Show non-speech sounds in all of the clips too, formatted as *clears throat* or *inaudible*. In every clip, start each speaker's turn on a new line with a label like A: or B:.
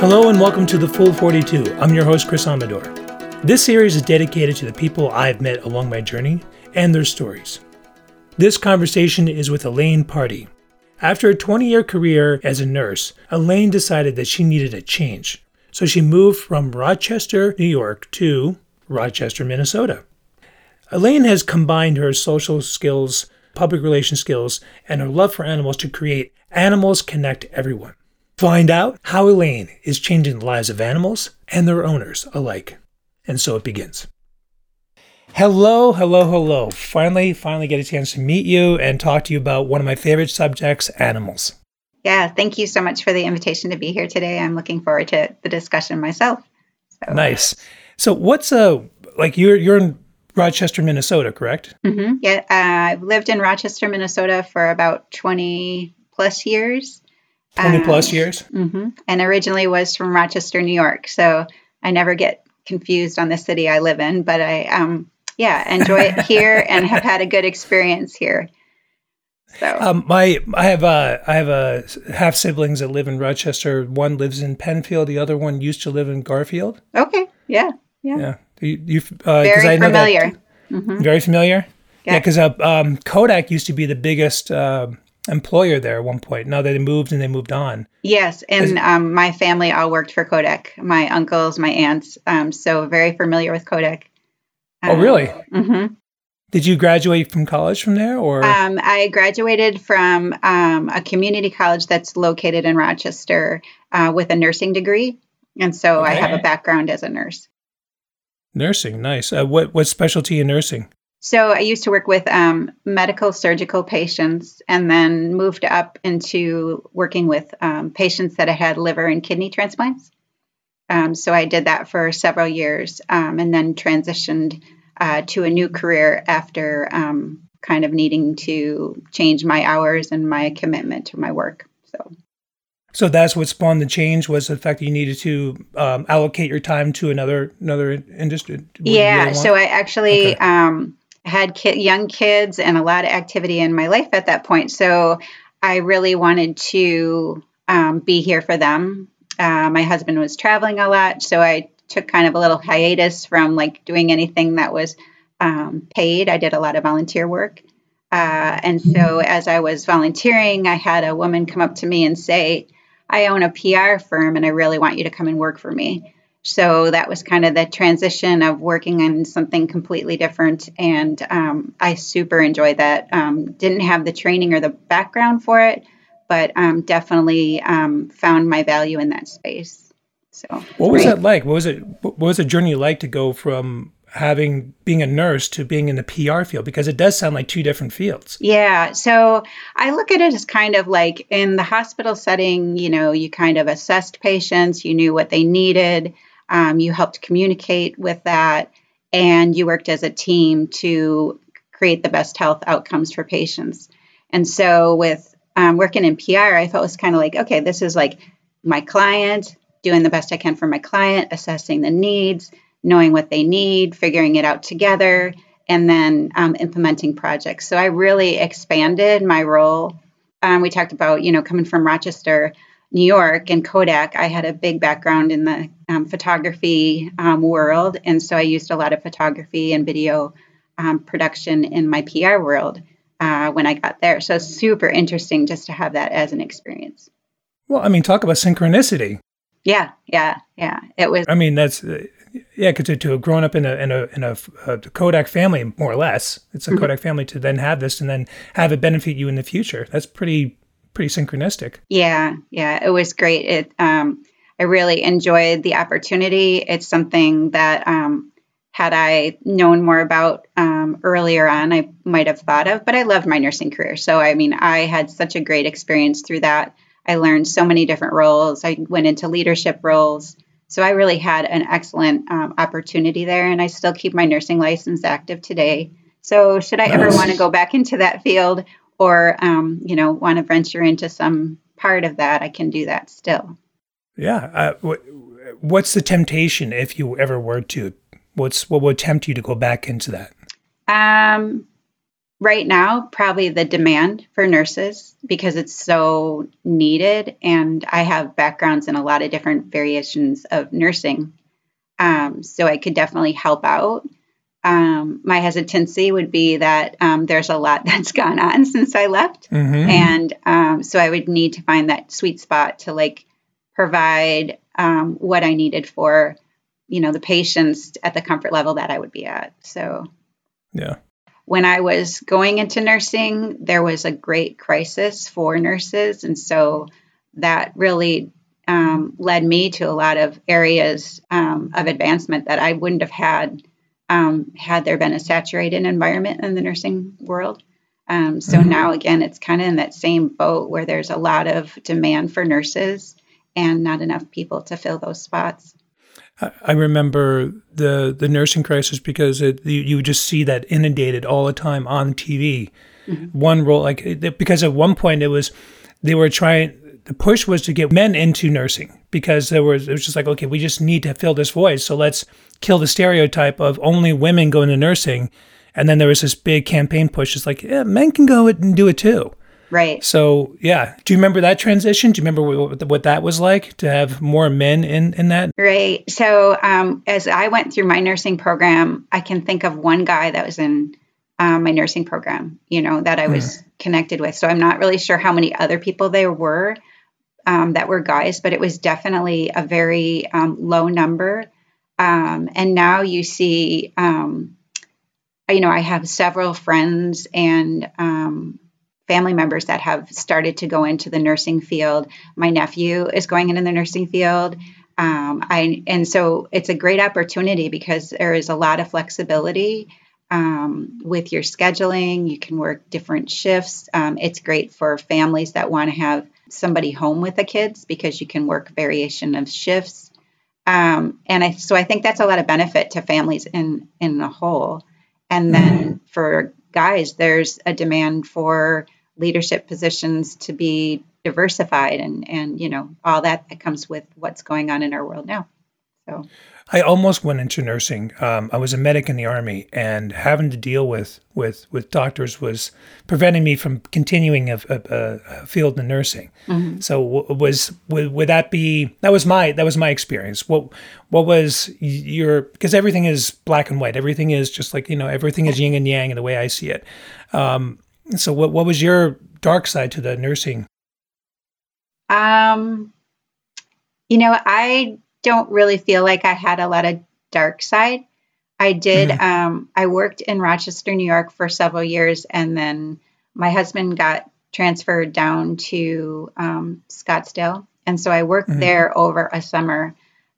A: Hello and welcome to the Full 42. I'm your host, Chris Amador. This series is dedicated to the people I've met along my journey and their stories. This conversation is with Elaine Pardi. After a 20 year career as a nurse, Elaine decided that she needed a change. So she moved from Rochester, New York to Rochester, Minnesota. Elaine has combined her social skills, public relations skills, and her love for animals to create Animals Connect Everyone. Find out how Elaine is changing the lives of animals and their owners alike. And so it begins. Hello, hello, hello. Finally, finally get a chance to meet you and talk to you about one of my favorite subjects, animals.
B: Yeah, thank you so much for the invitation to be here today. I'm looking forward to the discussion myself.
A: So. Nice. So, what's a like you're you're in Rochester, Minnesota, correct?
B: Mm-hmm. Yeah, uh, I've lived in Rochester, Minnesota for about 20 plus years.
A: 20 plus um, years.
B: Mm-hmm. And originally was from Rochester, New York. So I never get confused on the city I live in, but I, um, yeah, enjoy it *laughs* here and have had a good experience here.
A: So um, my I have uh, I have uh, half siblings that live in Rochester. One lives in Penfield. The other one used to live in Garfield.
B: Okay. Yeah. Yeah.
A: Yeah. You,
B: you uh, very I familiar.
A: Mm-hmm. Very familiar. Yeah. Because yeah, uh, um, Kodak used to be the biggest uh, employer there at one point. Now they moved and they moved on.
B: Yes, and um, my family all worked for Kodak. My uncles, my aunts. Um, so very familiar with Kodak.
A: Um, oh, really? Mm-hmm. Did you graduate from college from there, or?
B: Um, I graduated from um, a community college that's located in Rochester uh, with a nursing degree, and so okay. I have a background as a nurse.
A: Nursing, nice. Uh, what what specialty in nursing?
B: So I used to work with um, medical surgical patients and then moved up into working with um, patients that had liver and kidney transplants. Um, so I did that for several years um, and then transitioned uh, to a new career after um, kind of needing to change my hours and my commitment to my work. So.
A: So that's what spawned the change was the fact that you needed to um, allocate your time to another another industry.
B: Yeah, so I actually okay. Had young kids and a lot of activity in my life at that point. So I really wanted to um, be here for them. Uh, my husband was traveling a lot, so I took kind of a little hiatus from like doing anything that was um, paid. I did a lot of volunteer work. Uh, and so as I was volunteering, I had a woman come up to me and say, I own a PR firm and I really want you to come and work for me. So that was kind of the transition of working on something completely different. And um, I super enjoyed that. Um, didn't have the training or the background for it, but um, definitely um, found my value in that space. So,
A: what was great. that like? What was it? What was the journey like to go from having being a nurse to being in the PR field because it does sound like two different fields.
B: Yeah, so I look at it as kind of like in the hospital setting, you know, you kind of assessed patients, you knew what they needed, um, you helped communicate with that, and you worked as a team to create the best health outcomes for patients. And so, with um, working in PR, I felt it was kind of like, okay, this is like my client, doing the best I can for my client, assessing the needs, knowing what they need, figuring it out together, and then um, implementing projects. So I really expanded my role. Um, we talked about, you know, coming from Rochester, New York and Kodak, I had a big background in the um, photography um, world. And so I used a lot of photography and video um, production in my PR world uh, when I got there. So super interesting just to have that as an experience.
A: Well, I mean, talk about synchronicity.
B: Yeah, yeah, yeah. It was.
A: I mean, that's uh, yeah. To, to have grown up in a in a in a, a Kodak family, more or less, it's a mm-hmm. Kodak family to then have this and then have it benefit you in the future. That's pretty pretty synchronistic.
B: Yeah, yeah, it was great. It um, I really enjoyed the opportunity. It's something that um, had I known more about um, earlier on, I might have thought of. But I loved my nursing career, so I mean, I had such a great experience through that. I learned so many different roles. I went into leadership roles. So I really had an excellent um, opportunity there, and I still keep my nursing license active today. So should I nice. ever want to go back into that field, or um, you know want to venture into some part of that, I can do that still.
A: Yeah. Uh, what's the temptation if you ever were to? What's what would tempt you to go back into that?
B: Um, right now, probably the demand for nurses because it's so needed. And I have backgrounds in a lot of different variations of nursing. Um, so I could definitely help out. Um, my hesitancy would be that um, there's a lot *laughs* that's gone on since I left. Mm-hmm. And um, so I would need to find that sweet spot to like provide um, what I needed for, you know, the patients at the comfort level that I would be at. So,
A: yeah
B: when I was going into nursing, there was a great crisis for nurses. And so that really um, led me to a lot of areas um, of advancement that I wouldn't have had um, had there been a saturated environment in the nursing world. Um, so mm-hmm. now, again, it's kind of in that same boat where there's a lot of demand for nurses and not enough people to fill those spots.
A: I remember the the nursing crisis because it, you, you just see that inundated all the time on TV. Mm-hmm. One role, like because at one point it was they were trying. The push was to get men into nursing because there was it was just like okay, we just need to fill this void, so let's kill the stereotype of only women going to nursing. And then there was this big campaign push. It's like yeah, men can go and do it too.
B: Right.
A: So, yeah. Do you remember that transition? Do you remember what, what that was like to have more men in, in that?
B: Right. So, um, as I went through my nursing program, I can think of one guy that was in um, my nursing program, you know, that I was mm. connected with. So, I'm not really sure how many other people there were um, that were guys, but it was definitely a very um, low number. Um, and now you see, um, you know, I have several friends and, family members that have started to go into the nursing field. My nephew is going into the nursing field. Um, I and so it's a great opportunity because there is a lot of flexibility um, with your scheduling. You can work different shifts. Um, it's great for families that want to have somebody home with the kids because you can work variation of shifts. Um, and I, so I think that's a lot of benefit to families in in a whole. And then mm-hmm. for guys, there's a demand for leadership positions to be diversified and and you know all that that comes with what's going on in our world now so
A: i almost went into nursing. Um, i was a medic in the army and having to deal with with with doctors was preventing me from continuing a, a, a field in nursing. Mm-hmm. so was would, would that be that was my that was my experience. What what was your because everything is black and white. Everything is just like you know everything is yin and yang in the way i see it. Um, so what what was your dark side to the nursing?
B: Um you know, I don't really feel like I had a lot of dark side. I did mm-hmm. um I worked in Rochester, New York for several years and then my husband got transferred down to um, Scottsdale. And so I worked mm-hmm. there over a summer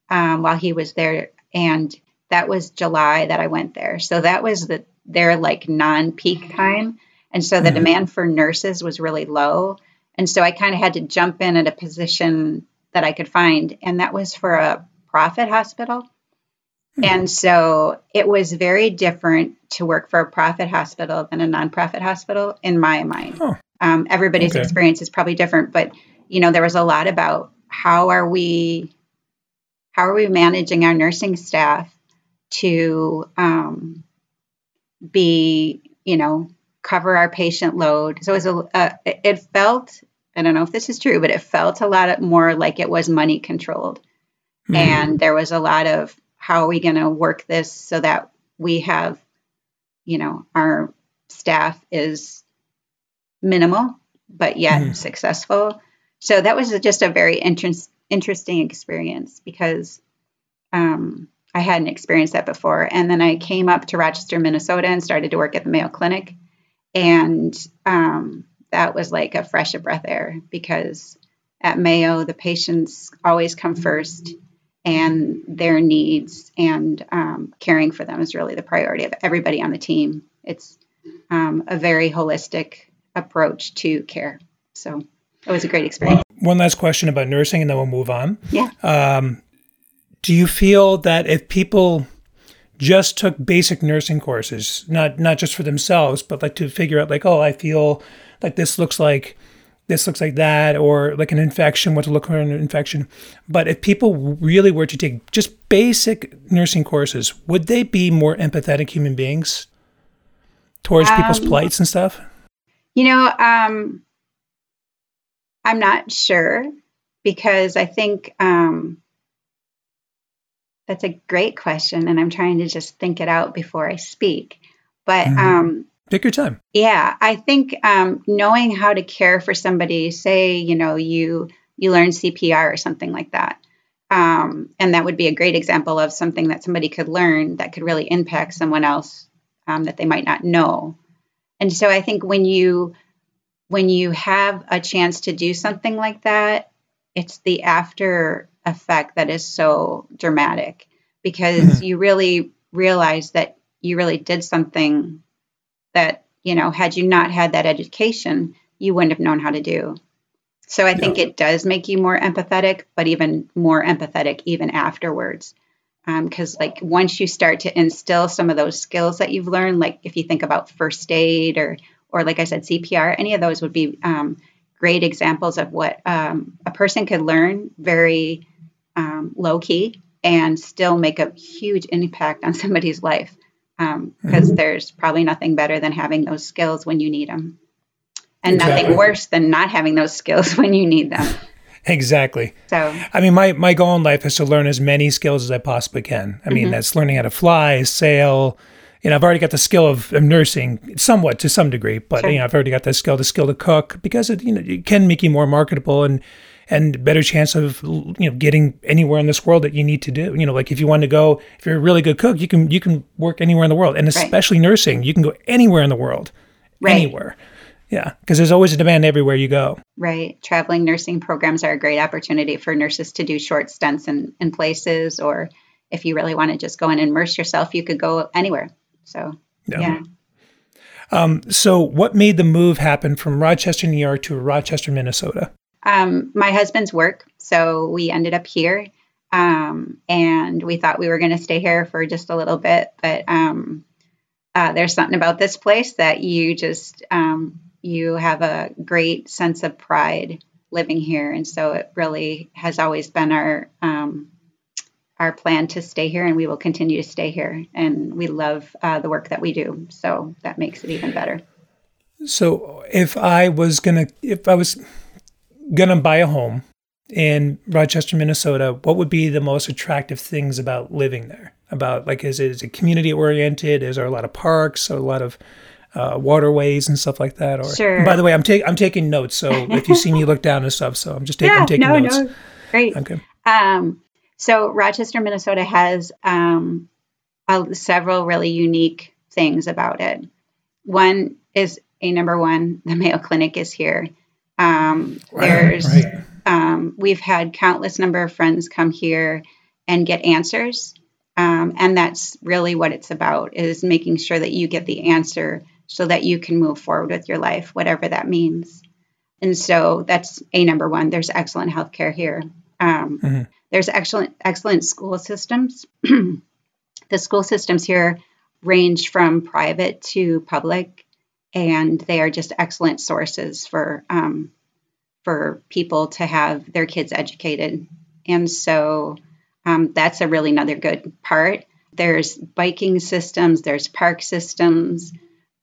B: um, while he was there. And that was July that I went there. So that was the their like non peak time. And so the mm-hmm. demand for nurses was really low. And so I kind of had to jump in at a position that I could find, and that was for a profit hospital. Mm-hmm. And so it was very different to work for a profit hospital than a nonprofit hospital in my mind. Oh. Um, everybody's okay. experience is probably different, but you know there was a lot about how are we how are we managing our nursing staff to um, be you know cover our patient load. So it, was a, it felt, I don't know if this is true, but it felt a lot more like it was money controlled. Mm-hmm. And there was a lot of how are we going to work this so that we have, you know, our staff is minimal, but yet mm-hmm. successful. So that was just a very interest, interesting experience because um, I hadn't experienced that before. And then I came up to Rochester, Minnesota and started to work at the Mayo Clinic. And um, that was like a fresh of breath air because at Mayo, the patients always come first and their needs and um, caring for them is really the priority of everybody on the team. It's um, a very holistic approach to care. So it was a great experience.
A: One last question about nursing and then we'll move on.
B: Yeah. Um,
A: do you feel that if people just took basic nursing courses, not not just for themselves, but like to figure out like, oh, I feel like this looks like this looks like that, or like an infection, what to look for an infection. But if people really were to take just basic nursing courses, would they be more empathetic human beings? towards people's um, plights and stuff?
B: You know, um, I'm not sure because I think um, that's a great question, and I'm trying to just think it out before I speak. But mm-hmm. um,
A: take your time.
B: Yeah, I think um, knowing how to care for somebody, say, you know, you you learn CPR or something like that, um, and that would be a great example of something that somebody could learn that could really impact someone else um, that they might not know. And so I think when you when you have a chance to do something like that, it's the after effect that is so dramatic because mm-hmm. you really realize that you really did something that, you know, had you not had that education, you wouldn't have known how to do. So I think it does make you more empathetic, but even more empathetic even afterwards. Because, um, like, once you start to instill some of those skills that you've learned, like if you think about first aid or or like I said, CPR, any of those would be um, great examples of what um, a person could learn very um, low key and still make a huge impact on *laughs* somebody's life. Because um, mm-hmm. there's probably nothing better than having those skills when you need them, and exactly. nothing worse than not having those skills *laughs* when you need them. *laughs*
A: Exactly. So, I mean, my, my goal in life is to learn as many skills as I possibly can. I mean, mm-hmm. that's learning how to fly, sail, you know, I've already got the skill of, of nursing somewhat to some degree, but sure. you know, I've already got the skill, the skill to cook because it, you know, it can make you more marketable and, and better chance of, you know, getting anywhere in this world that you need to do. You know, like if you want to go, if you're a really good cook, you can, you can work anywhere in the world and especially right. nursing, you can go anywhere in the world, right. anywhere. Yeah, because there's always a demand everywhere you go.
B: Right. Traveling nursing programs are a great opportunity for nurses to do short stunts in, in places, or if you really want to just go and immerse yourself, you could go anywhere. So, yeah. yeah.
A: Um, so, what made the move happen from Rochester, New York to Rochester, Minnesota?
B: Um, my husband's work. So, we ended up here. Um, and we thought we were going to stay here for just a little bit. But um, uh, there's something about this place that you just, um, you have a great sense of pride living here. And so, it really has always been our, um, our plan to stay here and we will continue to stay here. And we love uh, the work that we do. So that makes it even better.
A: So if I was going to, if I was going to buy a home in Rochester, Minnesota, what would be the most attractive things about living there? About like, is it, is it community oriented? Is there a lot of parks, a lot of uh, waterways and stuff like that? Or
B: sure.
A: by the way, I'm taking I'm taking notes. So *laughs* if you see me look down and stuff, so I'm just taking yeah, I'm taking no, notes. No.
B: Great. Okay. Um, so Rochester, Minnesota has um, several really unique things about it. One is a number one, the Mayo Clinic is here. Um, there's right. um, we've had countless number of friends come here and get answers, um, and that's really what it's about: is making sure that you get the answer so that you can move forward with your life, whatever that means. And so that's a number one. There's excellent healthcare here. Um, mm-hmm. There's excellent excellent school systems. *clears throat* the school systems here range from private to public, and they are just excellent sources for um, for people to have their kids educated. And so um, that's a really another good part. There's biking systems. There's park systems.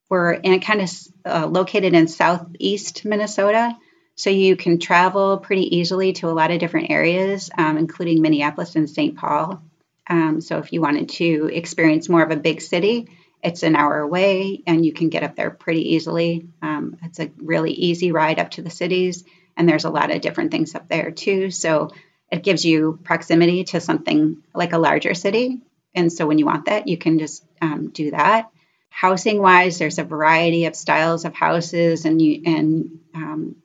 B: We're in kind of uh, located in southeast Minnesota, so you can travel pretty easily to a lot of different areas, um, including Minneapolis and St. Paul. Um, so if you wanted to experience more of a big city, it's an hour away and you can get up there pretty easily. Um, it's a really easy ride up to the cities, and there's a lot of different things up there too. So it gives you proximity to something like a larger city. And so when you want that, you can just um, do that. Housing wise, there's a variety of styles of houses and you and um,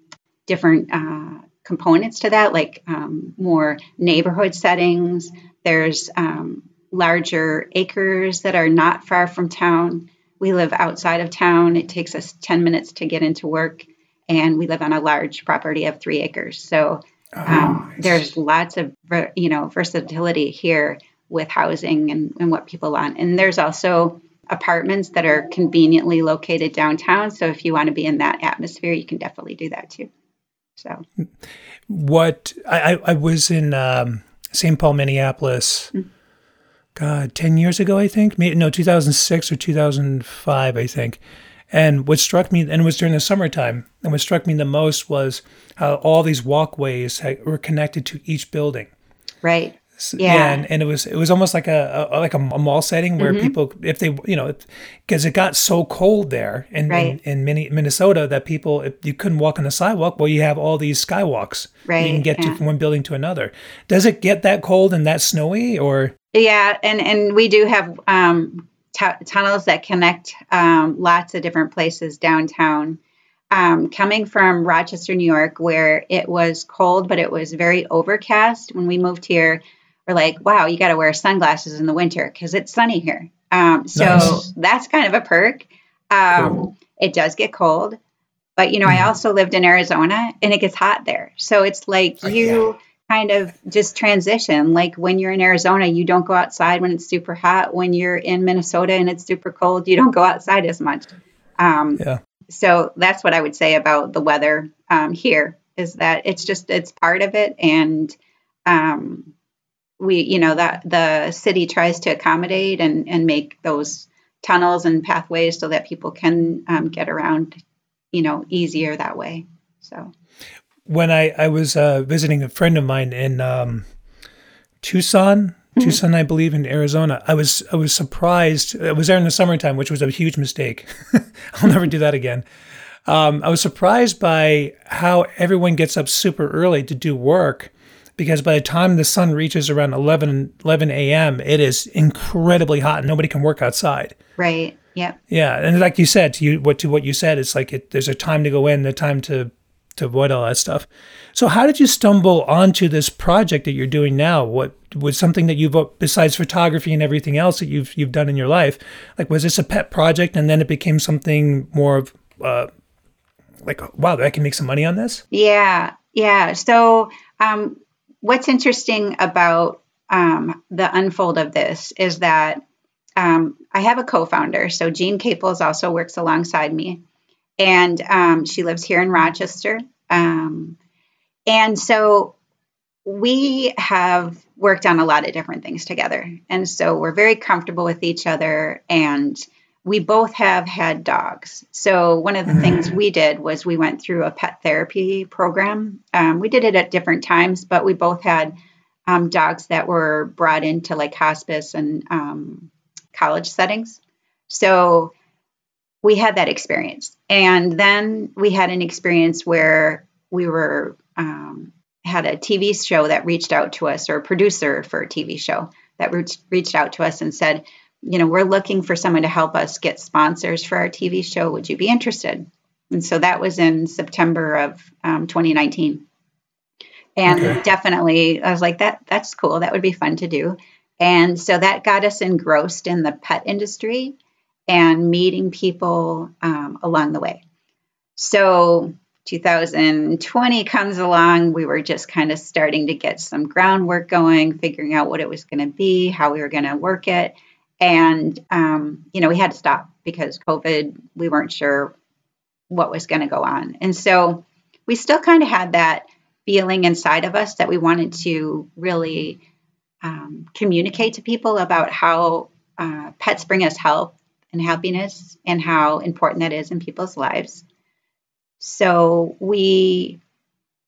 B: different uh, components to that, like um, more neighborhood settings. There's um, larger acres that are not far from town. We live outside of town. It takes us 10 minutes to get into work, and we live on a large property of three acres. So oh, um, nice. there's lots of you know versatility here with housing and, and what people want. And there's also apartments that are conveniently located downtown. So if you want to be in that atmosphere, you can definitely do that too. So,
A: what I, I was in um, St. Paul, Minneapolis. Mm-hmm. God, 10 years ago, I think. No, 2006 or 2005, I think. And what struck me, and it was during the summertime, and what struck me the most was how all these walkways were connected to each building.
B: Right.
A: Yeah, and, and, it was it was almost like a, a like a, mall setting where mm-hmm. people, if they you know, because it got so cold there in right. in, in, Minnesota that people if you couldn't walk on the sidewalk. Well, you have all these skywalks.
B: Right.
A: You can get
B: yeah.
A: to from one building to another. Does it get that cold and that snowy, or?
B: Yeah, and and we do have um, t- tunnels that connect um, lots of different places downtown. Um, coming from Rochester, New York, where it was cold, but it was very overcast when we moved here we're like, wow, you got to wear sunglasses in the winter because it's sunny here. Um, so nice. that's kind of a perk. Um, cool. It does get cold, but you know, mm. I mm-hmm. also lived in Arizona and it gets hot there. So it's like oh, you yeah. Kind of just transition. Like when you're in Arizona, you don't go outside when it's super hot. When you're in Minnesota and it's super cold, you don't go outside as much. Um, yeah. So that's what I would say about the weather um, here is that it's just it's part of it and um, we you know that the city tries to accommodate and and make those tunnels and pathways so that people can um, get around you know easier that way so
A: when i i was uh, visiting a friend of mine in um, tucson mm-hmm. Tucson, I believe, in Arizona. I was I was surprised. I was there in the summertime, which was a huge mistake. *laughs* I'll never do that again. Um, I was surprised by how everyone gets up super early to do work, because by the time the sun reaches around 11, 11 a.m., it is incredibly hot and nobody can work outside.
B: Right. Yeah.
A: Yeah, and like you said, to you what to what you said, it's like it, there's a time to go in, the time to to avoid all that stuff. So, how did you stumble onto this project that you're doing now? What was something that you've besides photography and everything else that you've you've done in your life? Like, was this a pet project, and then it became something more of uh, like, wow, I can make some money on this?
B: Yeah, yeah. So, um, what's interesting about um, the unfold of this is that um, I have a co-founder. So Jean Caples also works alongside me, and um, she lives here in Rochester. Um, and so we have worked on a lot of different things together, and so we're very comfortable with each other and we both have had dogs. So one of the things we did was we went through a pet therapy program. Um, we did it at different times, but we both had um, dogs that were brought into like hospice and um, college settings. So we had that experience, and then we had an experience where we were um, had a TV show that reached out to us, or a producer for a TV show that reached, reached out to us and said you know, we're looking for someone to help us get sponsors for our TV show. Would you be interested? And so that was in September of um, 2019. And okay. definitely, I was like, that that's cool. That would be fun to do. And so that got us engrossed in the pet industry and meeting people um, along the way. So 2020 comes along. We were just kind of starting to get some groundwork going, figuring out what it was going to be, how we were going to work it. And, um, you know, we had to stop because COVID, we weren't sure what was going to go on. And so we still kind of had that feeling inside of us that we wanted to really um, communicate to people about how uh, pets bring us health and happiness and how important that is in people's lives. So we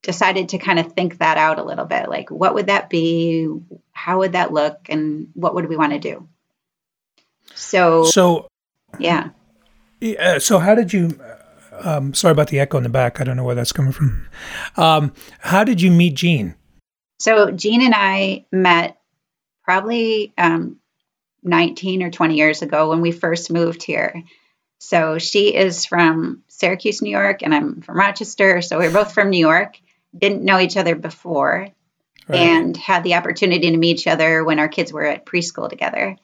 B: decided to kind of think that out a little bit like, what would that be? How would that look? And what would we want to do? So,
A: so
B: yeah.
A: Yeah. So, how did you? Um, sorry about the echo in the back. I don't know where that's coming from. Um, how did you meet Jean?
B: So, Jean and I met probably um, 19 or 20 years ago when we first moved here. So, she is from Syracuse, New York, and I'm from Rochester. So, we we're both from New York. Didn't know each other before. Right. And had the opportunity to meet each other when our kids were at preschool together.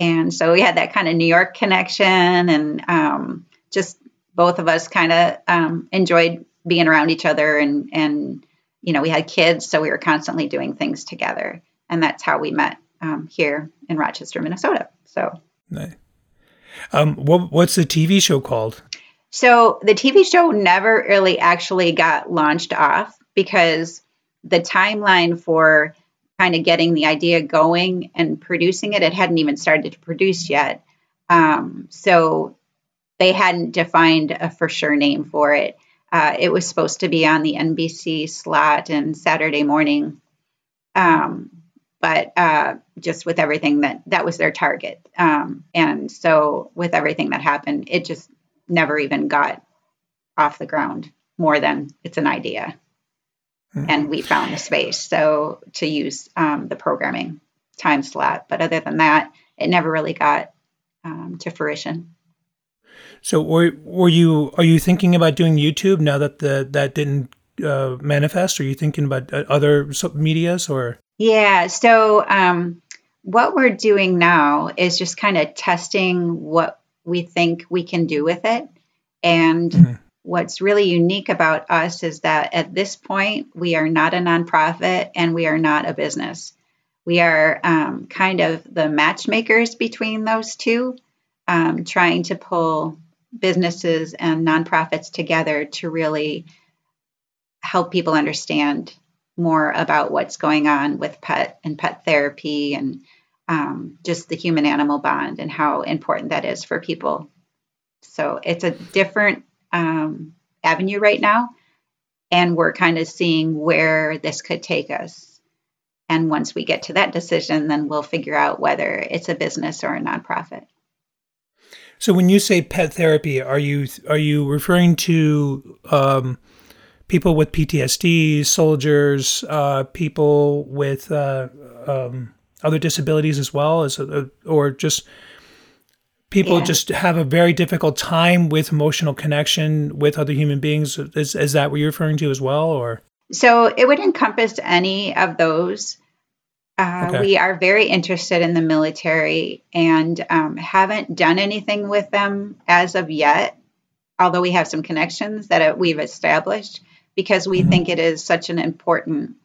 B: And so we had that kind of New York connection, and um, just both of us kind of um, enjoyed being around each other. And, and, you know, we had kids, so we were constantly doing things together. And that's how we met um, here in Rochester, Minnesota. So,
A: nice. Um, what, what's the TV show called?
B: So the TV show never really actually got launched off because the timeline for kind of getting the idea going and producing it. It hadn't even started to produce yet. Um, so they hadn't defined a for sure name for it. Uh, it was supposed to be on the NBC slot and Saturday morning. Um, but uh, just with everything that that was their target. Um, and so with everything that happened, it just never even got off the ground more than it's an idea. Mm-hmm. And we found the space so to use um, the programming time slot. But other than that, it never really got um, to fruition.
A: So were were you are you thinking about doing YouTube now that the that didn't uh, manifest? Are you thinking about uh, other medias or?
B: Yeah. So um, what we're doing now is just kind of testing what we think we can do with it, and mm-hmm. what's really unique about us is that at this point we are not a nonprofit and we are not a business. We are um, kind of the matchmakers between those two, um, trying to pull businesses and nonprofits together to really help people understand more about what's going on with pet and pet therapy and um, just the human animal bond and how important that is for people. So it's a different um, avenue right now. And we're kind of seeing where this could take us. And once we get to that decision, then we'll figure out whether it's a business or a nonprofit.
A: So when you say pet therapy, are you are you referring to um, people with PTSD, soldiers, uh, people with uh, um, other disabilities as well, as a, or just people yeah. just have a very difficult time with emotional connection with other human beings? Is, is that what you're referring to as well, or?
B: So it would encompass any of those. Uh, okay. We are very interested in the military and um, haven't done anything with them as of yet, although we have some connections that we've established because we mm-hmm. think it is such an important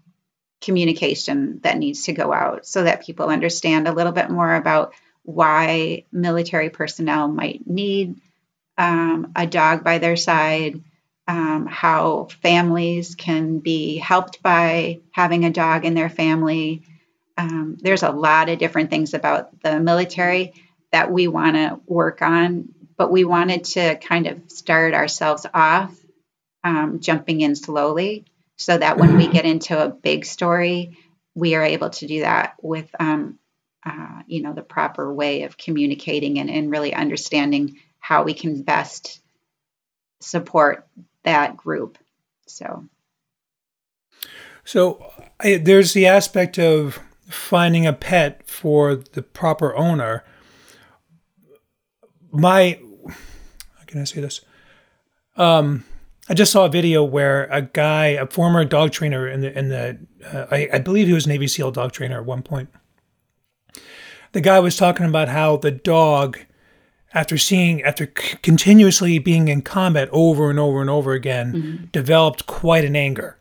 B: communication that needs to go out so that people understand a little bit more about why military personnel might need um, a dog by their side, um, how families can be helped by having a dog in their family. Um, there's a lot of different things about the military that we want to work on, but we wanted to kind of start ourselves off um, jumping in slowly so that when we get into a big story, we are able to do that with, um, uh, you know, the proper way of communicating and, and really understanding how we can best support that group. So,
A: so I, there's the aspect of finding a pet for the proper owner. My, how can I say this? Um, I just saw a video where a guy, a former dog trainer in the in the, uh, I, I believe he was Navy SEAL dog trainer at one point. The guy was talking about how the dog, after seeing, after c- continuously being in combat over and over and over again, mm-hmm. developed quite an anger,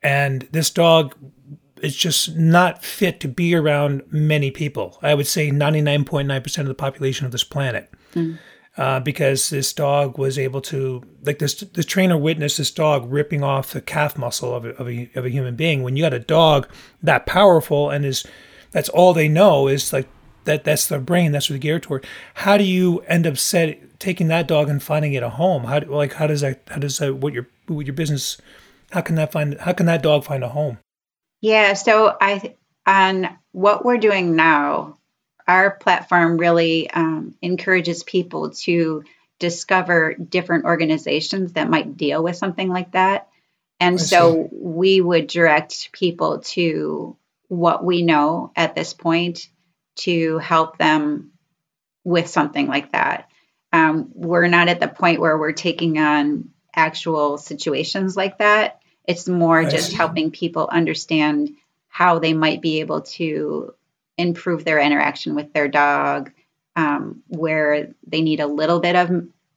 A: and this dog is just not fit to be around many people. I would say ninety nine point nine percent of the population of this planet. Mm-hmm uh, because this dog was able to like this the trainer witnessed this dog ripping off the calf muscle of a, of a, of a human being. When you got a dog that powerful and is that's all they know is like that that's their brain that's what they geared toward how do you end up set, taking that dog and finding it a home? How do, like how does that how does that what your what your business how can that find how can that dog find a home?
B: Yeah so i on what we're doing now our platform really um, encourages people to discover different organizations that might deal with something like that. And I so see. we would direct people to what we know at this point to help them with something like that. Um, we're not at the point where we're taking on actual situations like that. It's more I just see. helping people understand how they might be able to improve their interaction with their dog, um, where they need a little bit of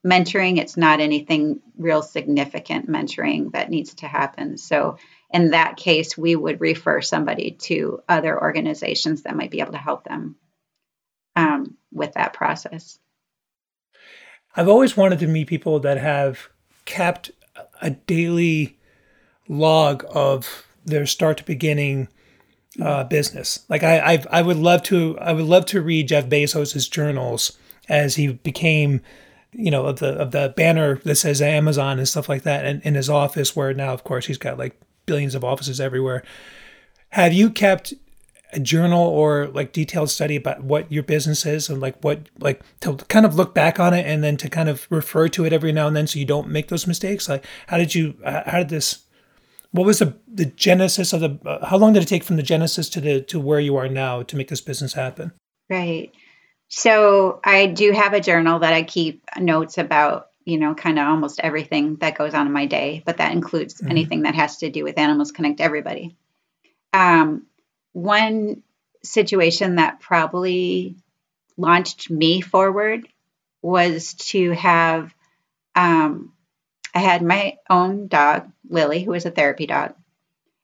B: mentoring. It's not anything real significant mentoring that needs to happen. So, in that case, we would refer somebody to other organizations that might be able to help them um, with that process.
A: I've always wanted to meet people that have kept a daily log of their start to beginning uh, business. Like I, I, I would love to, I would love to read Jeff Bezos's journals as he became, you know, of the of the banner that says Amazon and stuff like that, and in his office, where now, of course, he's got like billions of offices everywhere. Have you kept a journal or like detailed study about what your business is and like what like to kind of look back on it and then to kind of refer to it every now and then so you don't make those mistakes like how did you how did this what was the the genesis of the uh, how long did it take from the genesis to the to where you are now to make this business happen?
B: Right. So i do have a journal that i keep notes about you know kind of almost everything that goes on in my day but that includes mm-hmm. anything that has to do with animals connect everybody. Um, one situation that probably launched me forward was to have um, I had my own dog, Lily, who was a therapy dog.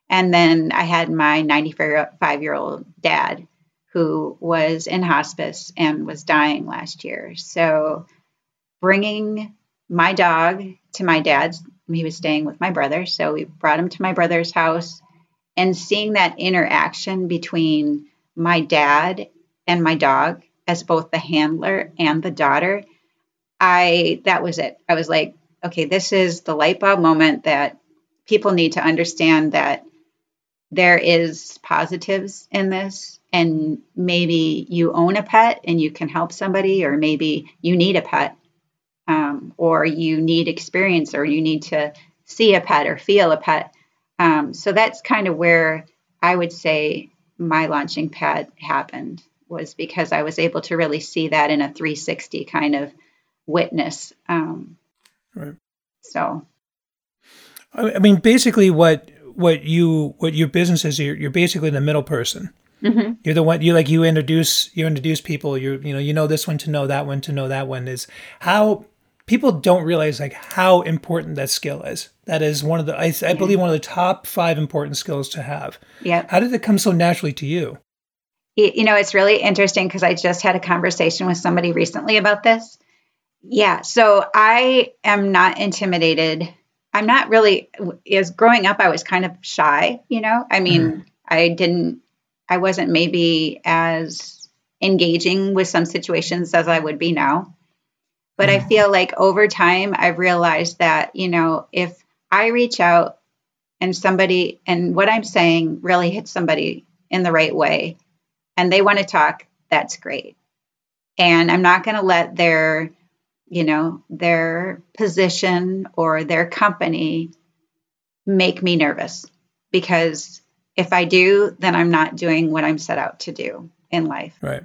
B: And then I had my 95 year old dad, who was in hospice and was dying last year. So bringing my dog to my dad's, he was staying with my brother. So we brought him to my brother's house and seeing that interaction between my dad and my dog as both the handler and the daughter. I, that was it. I was like, okay, this is the light bulb moment that people need to understand that there is positives in this and maybe you own a pet and you can help somebody or maybe you need a pet um, or you need experience or you need to see a pet or feel a pet um, so that's kind of where i would say my launching pad happened was because i was able to really see that in a 360 kind of witness um, Right. So.
A: I mean, basically, what what you what your business is, you're, you're basically the middle person. Mm-hmm. You're the one you like you introduce you introduce people. You you know you know this one to know that one to know that one is how people don't realize like how important that skill is. That is one of the I, I believe one of the top five important skills to have.
B: Yeah.
A: How did it come so naturally to you?
B: You know, it's really interesting because I just had a conversation with somebody recently about this. Yeah. So I am not intimidated. I'm not really, as growing up, I was kind of shy, you know? I mean, mm. I didn't, I wasn't maybe as engaging with some situations as I would be now. But mm. I feel like over time, I've realized that, you know, if I reach out and somebody, and what I'm saying really hits somebody in the right way and they want to talk, that's great. And I'm not going to let their you know, their position or their company make me nervous because if I do, then I'm not doing what I'm set out to do in life.
A: Right.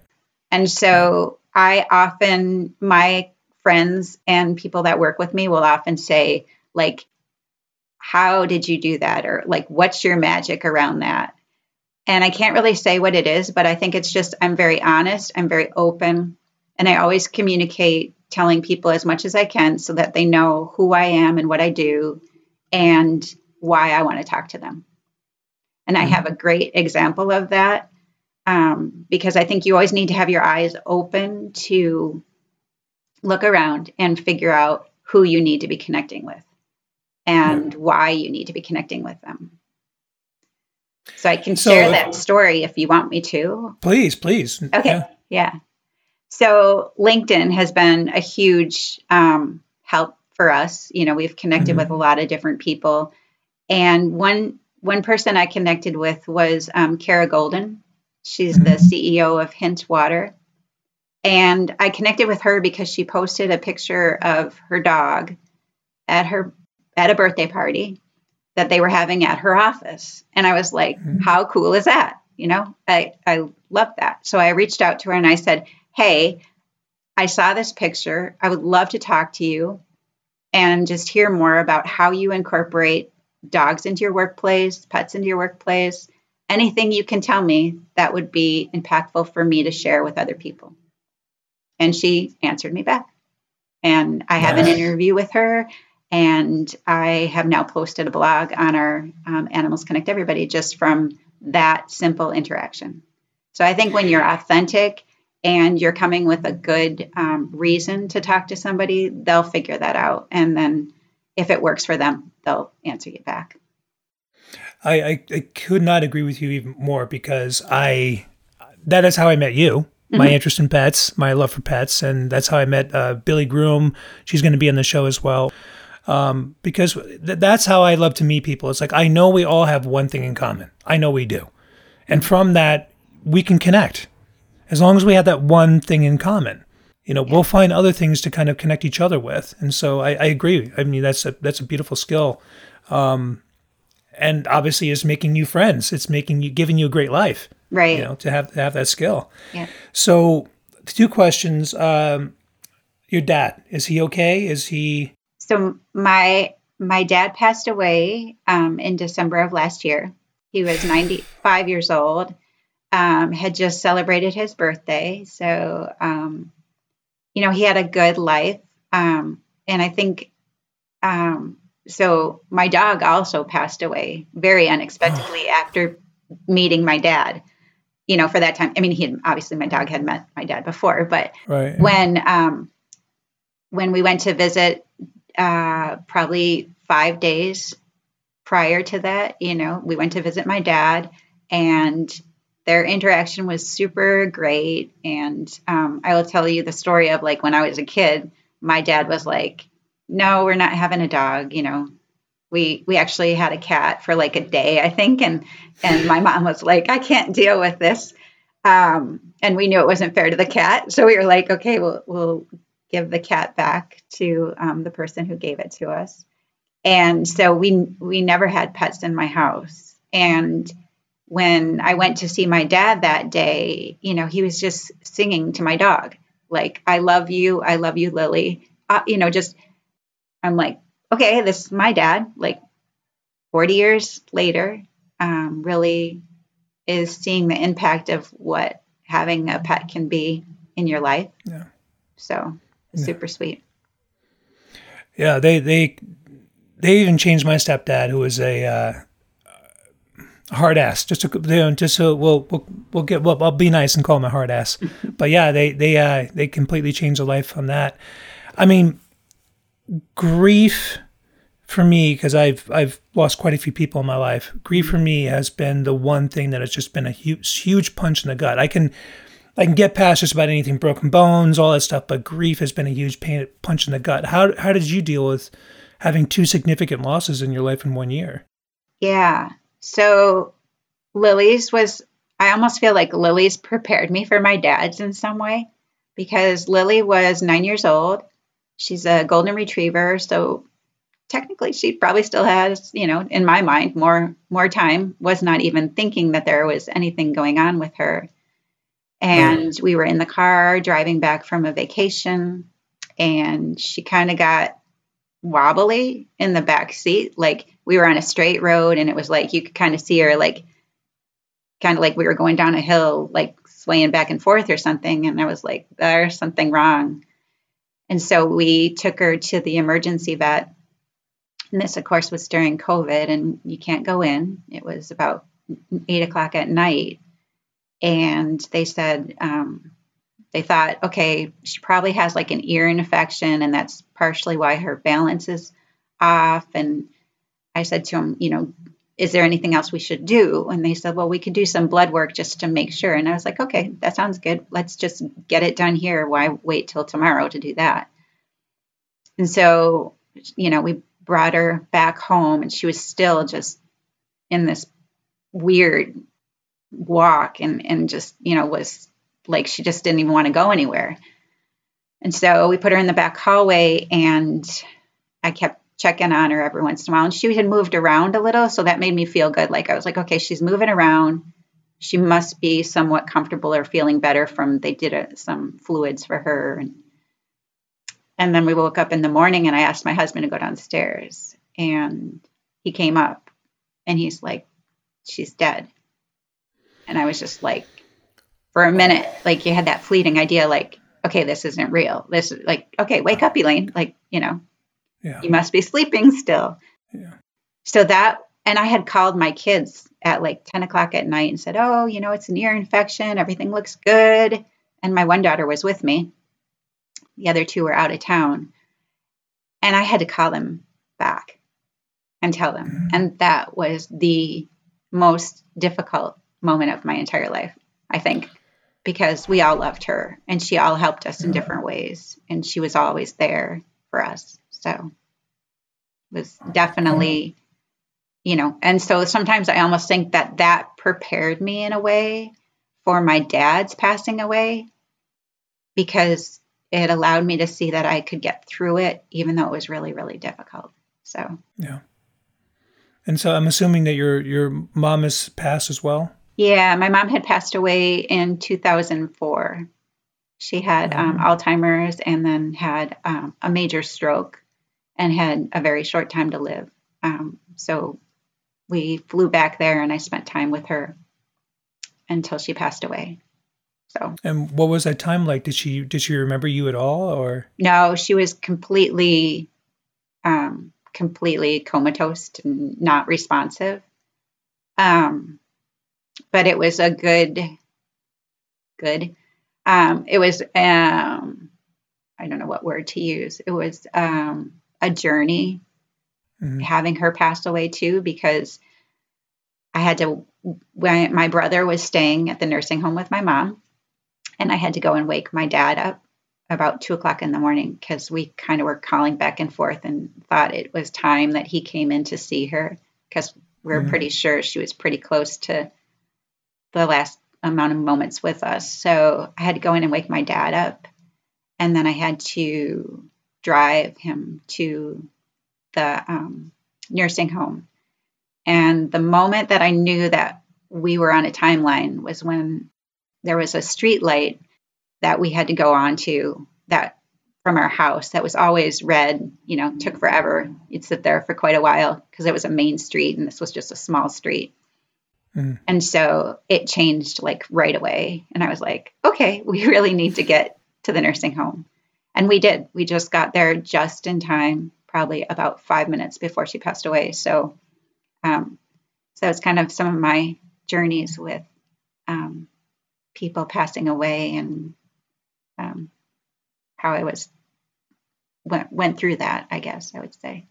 B: And so I often, my friends and people that work with me will often say, like, how did you do that? Or like, what's your magic around that? And I can't really say what it is, but I think it's just I'm very honest, I'm very open, and I always communicate telling people as much as I can so that they know who I am and what I do and why I want to talk to them. And I mm-hmm. have a great example of that um, because I think you always need to have your eyes open to look around and figure out who you need to be connecting with and why you need to be connecting with them. So I can so, share that story if you want me to.
A: Please, please.
B: Okay. Yeah. yeah. So LinkedIn has been a huge um, help for us. You know, we've connected mm-hmm. with a lot of different people, and one one person I connected with was um, Kara Goldin. She's mm-hmm. the CEO of Hint Water, and I connected with her because she posted a picture of her dog at her at a birthday party that they were having at her office, and I was like, mm-hmm. "How cool is that?" You know, I I love that. So I reached out to her and I said hey, I saw this picture. I would love to talk to you and just hear more about how you incorporate dogs into your workplace, pets into your workplace, anything you can tell me that would be impactful for me to share with other people. And she answered me back. And I have an interview with her, and I have now posted a blog on our um, Animals Connect Everybody just from that simple interaction. So I think when you're authentic and you're coming with a good um, reason to talk to somebody, they'll figure that out. And then if it works for them, they'll answer you back.
A: I, I, I could not agree with you even more because I that is how I met you. My mm-hmm. interest in pets, my love for pets, and that's how I met uh, Billy Groom. She's going to be on the show as well. Um, because th- that's how I love to meet people. It's like I know we all have one thing in common. I know we do, and from that we can connect. As long as we have that one thing in common, you know, yeah. we'll find other things to kind of connect each other with. And so I, I agree. I mean, that's a that's a beautiful skill. Um, and obviously it's making you friends. It's making you giving you a great life.
B: Right.
A: You know, to have to have that skill.
B: Yeah.
A: So two questions. Um, your dad, is he okay? Is he
B: So my my dad passed away um, in December of last year. He was 95 years old. Um, had just celebrated his birthday. So um, you know, he had a good life. Um, and I think um, so my dog also passed away very unexpectedly *sighs* after meeting my dad you know for that time i mean he had obviously my dog had met my dad before but right. when um when we went to visit uh probably five days prior to that you know we went to visit my dad and their interaction was super great and um, i will tell you the story of like when i was a kid my dad was like no, we're not having a dog, you know. We we actually had a cat for like a day, I think, and and my mom was like, I can't deal with this. Um, and we knew it wasn't fair to the cat, so we were like, okay, we'll we'll give the cat back to um, the person who gave it to us. And so we we never had pets in my house. And when I went to see my dad that day, you know, he was just singing to my dog, like, I love you, I love you, Lily. Uh, you know, just I'm like, okay, this is my dad. Like 40 years later, um, really is seeing the impact of what having a pet can be in your life.
A: Yeah.
B: So yeah. super sweet.
A: Yeah, they they they even changed my stepdad, who was a uh, hard ass. Just to you know, just so we'll we'll we'll get well, I'll be nice and call him a hard ass. *laughs* but yeah, they they uh, they completely changed the life on that. I mean, grief for me because I've I've lost quite a few people in my life. Grief for me has been the one thing that has just been a huge huge punch in the gut. I can I can get past just about anything, broken bones, all that stuff, but grief has been a huge pain punch in the gut. How how did you deal with having two significant losses in your life in one year?
B: Yeah. So Lily's was I almost feel like Lily's prepared me for my dad's in some way because Lily was 9 years old She's a golden retriever, so technically she probably still has, you know, in my mind, more more time. Was not even thinking that there was anything going on with her. And we were in the car driving back from a vacation, and she kind of got wobbly in the back seat. Like we were on a straight road, and it was like you could kind of see her, like kind of like we were going down a hill, like swaying back and forth or something. And I was like, there's something wrong. And so we took her to the emergency vet. And this, of course, was during COVID, and you can't go in. It was about eight o'clock at night. And they said, um, they thought, okay, she probably has like an ear infection, and that's partially why her balance is off. And I said to him, you know, is there anything else we should do? And they said, well, we could do some blood work just to make sure. And I was like, okay, that sounds good. Let's just get it done here. Why wait till tomorrow to do that? And so, you know, we brought her back home and she was still just in this weird walk and, and just, you know, was like she just didn't even want to go anywhere. And so we put her in the back hallway and I kept check in on her every once in a while. And she had moved around a little, so that made me feel good. Like I was like, okay, she's moving around. She must be somewhat comfortable or feeling better from they did a, some fluids for her. And, and then we woke up in the morning and I asked my husband to go downstairs and he came up and he's like, she's dead. And I was just like, for a minute, like you had that fleeting idea, like, okay, this isn't real. This is like, okay, wake up, Elaine. Like, you know, yeah. You must be sleeping still.
A: Yeah.
B: So that, and I had called my kids at like 10 o'clock at night and said, Oh, you know, it's an ear infection. Everything looks good. And my one daughter was with me. The other two were out of town. And I had to call them back and tell them. Mm-hmm. And that was the most difficult moment of my entire life, I think, because we all loved her and she all helped us in different ways and she was always there for us. So it was definitely, you know, and so sometimes I almost think that that prepared me in a way for my dad's passing away because it allowed me to see that I could get through it, even though it was really, really difficult. So,
A: yeah. And so I'm assuming that your your mom has passed as well.
B: Yeah, my mom had passed away in 2004. She had um, mm-hmm. Alzheimer's and then had um, a major stroke and had a very short time to live. Um, so we flew back there and I spent time with her until she passed away. So
A: And what was that time like? Did she did she remember you at all or
B: No, she was completely um completely comatose and not responsive. Um but it was a good good um it was um I don't know what word to use. It was um a journey mm-hmm. having her pass away too because I had to when my brother was staying at the nursing home with my mom and I had to go and wake my dad up about two o'clock in the morning because we kind of were calling back and forth and thought it was time that he came in to see her because we are mm-hmm. pretty sure she was pretty close to the last amount of moments with us. So I had to go in and wake my dad up. And then I had to drive him to the um, nursing home. And the moment that I knew that we were on a timeline was when there was a street light that we had to go on to that from our house that was always red, you know, took forever. You'd sit there for quite a while because it was a main street and this was just a small street. Mm. And so it changed like right away. And I was like, okay, we *laughs* really need to get to the nursing home. And we did. We just got there just in time, probably about five minutes before she passed away. So, um, so it's kind of some of my journeys with um, people passing away and um, how I was went went through that. I guess I would say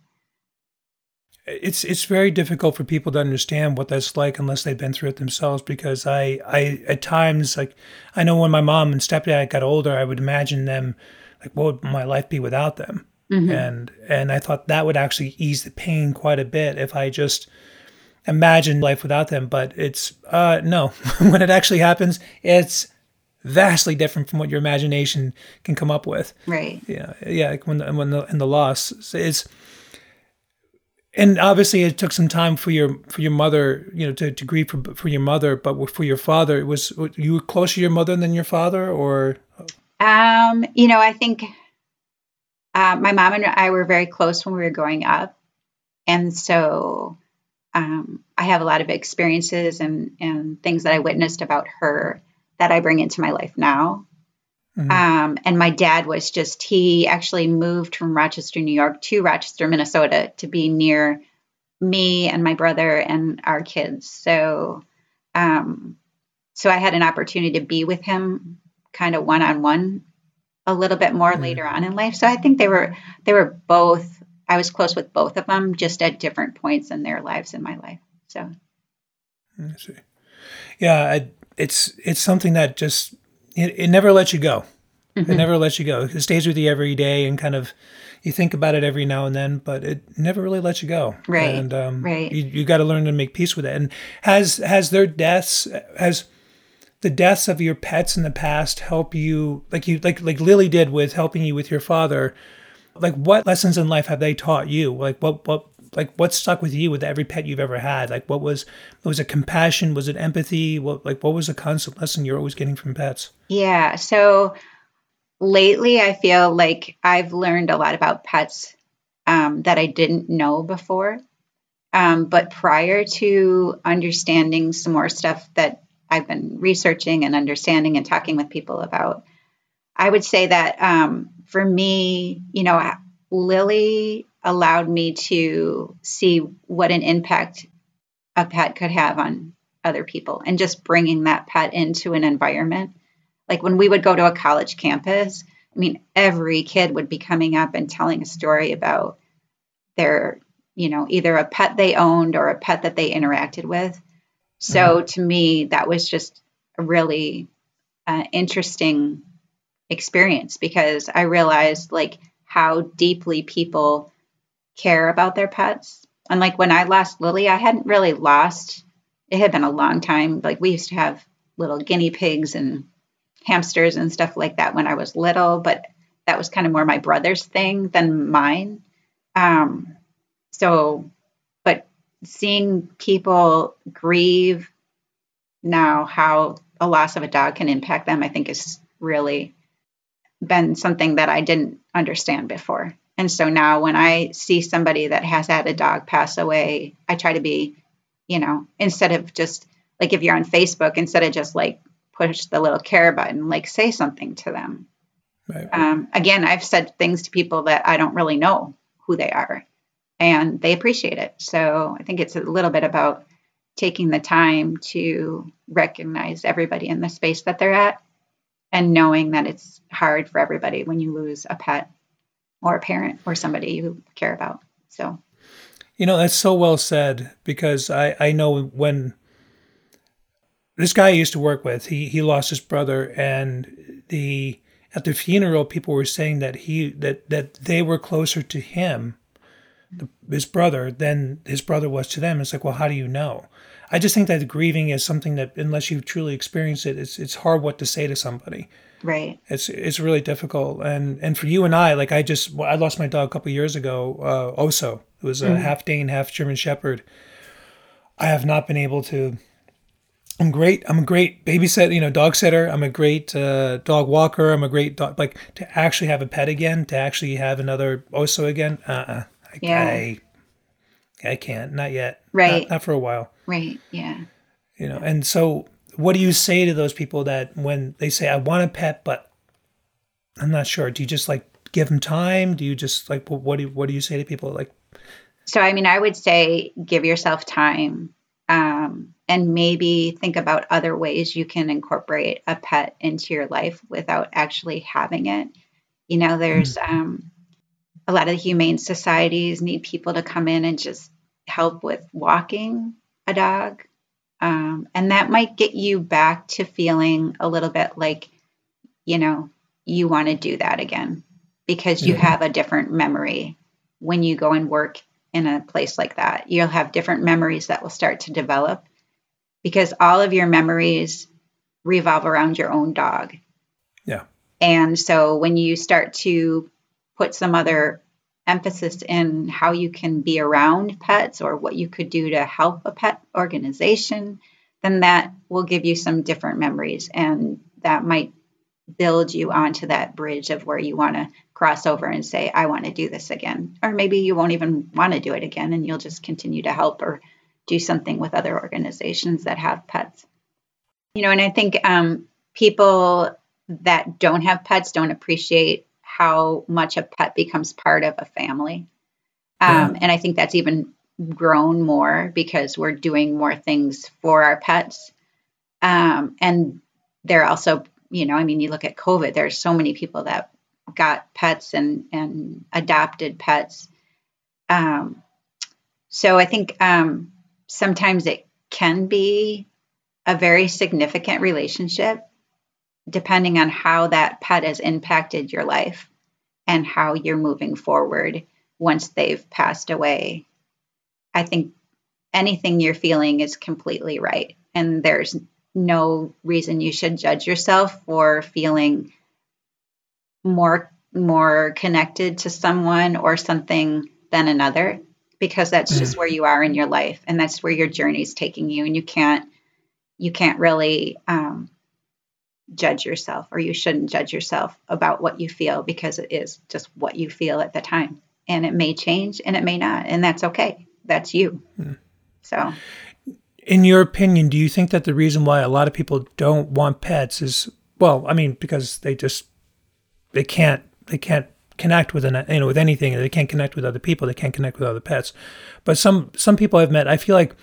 A: it's it's very difficult for people to understand what that's like unless they've been through it themselves because I I at times like I know when my mom and stepdad got older I would imagine them like what would my life be without them? Mm-hmm. and and I thought that would actually ease the pain quite a bit if I just imagined life without them but it's uh no. *laughs* When it actually happens it's vastly different from what your imagination can come up with.
B: Right.
A: Yeah yeah like when the, when the and the loss is and obviously it took some time for your for your mother you know to, to grieve for, for your mother but for your father it was you were closer to your mother than your father or
B: um you know i think uh, my mom and i were very close when we were growing up and so um, i have a lot of experiences and and things that i witnessed about her that i bring into my life now Mm-hmm. Um, and my dad was just, he actually moved from Rochester, New York to Rochester, Minnesota to be near me and my brother and our kids. So, um, so I had an opportunity to be with him kind of one on one a little bit more mm-hmm. later on in life. So I think they were, they were both, I was close with both of them just at different points in their lives in my life. So,
A: I see. Yeah. I, it's, it's something that just, it, it never lets you go. Mm-hmm. It never lets you go. It stays with you every day and kind of you think about it every now and then, but it never really lets you go.
B: Right.
A: And
B: um, right.
A: you, you got to learn to make peace with it. And has has their deaths has the deaths of your pets in the past help you like you like like Lily did with helping you with your father? Like what lessons in life have they taught you? Like what what like what stuck with you with every pet you've ever had? Like what was was it compassion? Was it empathy? What like what was a constant lesson you're always getting from pets?
B: Yeah. So lately I feel like I've learned a lot about pets um, that I didn't know before. Um, but prior to understanding some more stuff that I've been researching and understanding and talking with people about, I would say that um, for me, you know, Lily allowed me to see what an impact a pet could have on other people and just bringing that pet into an environment. Like when we would go to a college campus, I mean, every kid would be coming up and telling a story about their, you know, either a pet they owned or a pet that they interacted with. So mm-hmm. to me, that was just a really uh, interesting experience because I realized like how deeply people care about their pets. And like when I lost Lily, I hadn't really lost. It had been a long time. Like we used to have little guinea pigs and hamsters and stuff like that when I was little, but that was kind of more my brother's thing than mine. Um, so, seeing people grieve now how a loss of a dog can impact them, I think is really been something that I didn't understand before. And so now when I see somebody that has had a dog pass away, I try to be, you know, instead of just like if you're on Facebook, instead of just like push the little care button, like say something to them. Right. Um, again, I've said things to people that I don't really know who they are, and they appreciate it. So I think it's a little bit about taking the time to recognize everybody in the space that they're at and knowing that it's hard for everybody when you lose a pet or a parent or somebody you care about. So,
A: you know, that's so well said because I, I know when this guy I used to work with, he, he lost his brother and the, at the funeral, people were saying that he, that, that they were closer to him, the, his brother, than his brother was to them. It's like, well, how do you know? I just think that grieving is something that unless you truly experience it, it's it's hard what to say to somebody.
B: Right.
A: It's it's really difficult, and and for you and I, like I just I lost my dog a couple years ago, uh, Oso. It was a mm-hmm. half Dane, half German Shepherd. I have not been able to. I'm great. I'm a great babysitter, you know, dog sitter. I'm a great uh, dog walker. I'm a great dog. Like to actually have a pet again, to actually have another Oso again. Uh, uh yeah. I, I can't. Not yet.
B: Right.
A: Not, not for a while.
B: Right. Yeah.
A: You know, and so what do you say to those people that when they say, I want a pet, but I'm not sure, do you just like give them time? Do you just like, what do you, what do you say to people like?
B: So, I mean, I would say give yourself time um, and maybe think about other ways you can incorporate a pet into your life without actually having it. You know, there's mm-hmm. um, a lot of the humane societies need people to come in and just help with walking a dog. Um, and that might get you back to feeling a little bit like, you know, you want to do that again because you have a different memory when you go and work in a place like that. You'll have different memories that will start to develop because all of your memories revolve around your own dog.
A: Yeah.
B: And so when you start to put some other emphasis in how you can be around pets or what you could do to help a pet organization, then that will give you some different memories and that might build you onto that bridge of where you want to cross over and say, I want to do this again. Or maybe you won't even want to do it again and you'll just continue to help or do something with other organizations that have pets. You know, and I think um, people that don't have pets don't appreciate how much a pet becomes part of a family. Um, yeah. And I think that's even grown more because we're doing more things for our pets. Um, and they're also, you know, I mean, you look at COVID, there's so many people that got pets and, and adopted pets. Um, so I think um, sometimes it can be a very significant relationship depending on how that pet has impacted your life and how you're moving forward once they've passed away. I think anything you're feeling is completely right. And there's no reason you should judge yourself for feeling more more connected to someone or something than another because that's mm. just where you are in your life and that's where your journey is taking you and you can't you can't really um, judge yourself or you shouldn't judge yourself about what you feel because it is just what you feel at the time. And it may change and it may not and that's okay. That's you. Hmm. so.
A: In your opinion do you think that the reason why a lot of people don't want pets is well i mean because they just they can't they can't connect with an you know with anything. They can't connect with other people. They can't connect with other pets. But some some people i've met i feel like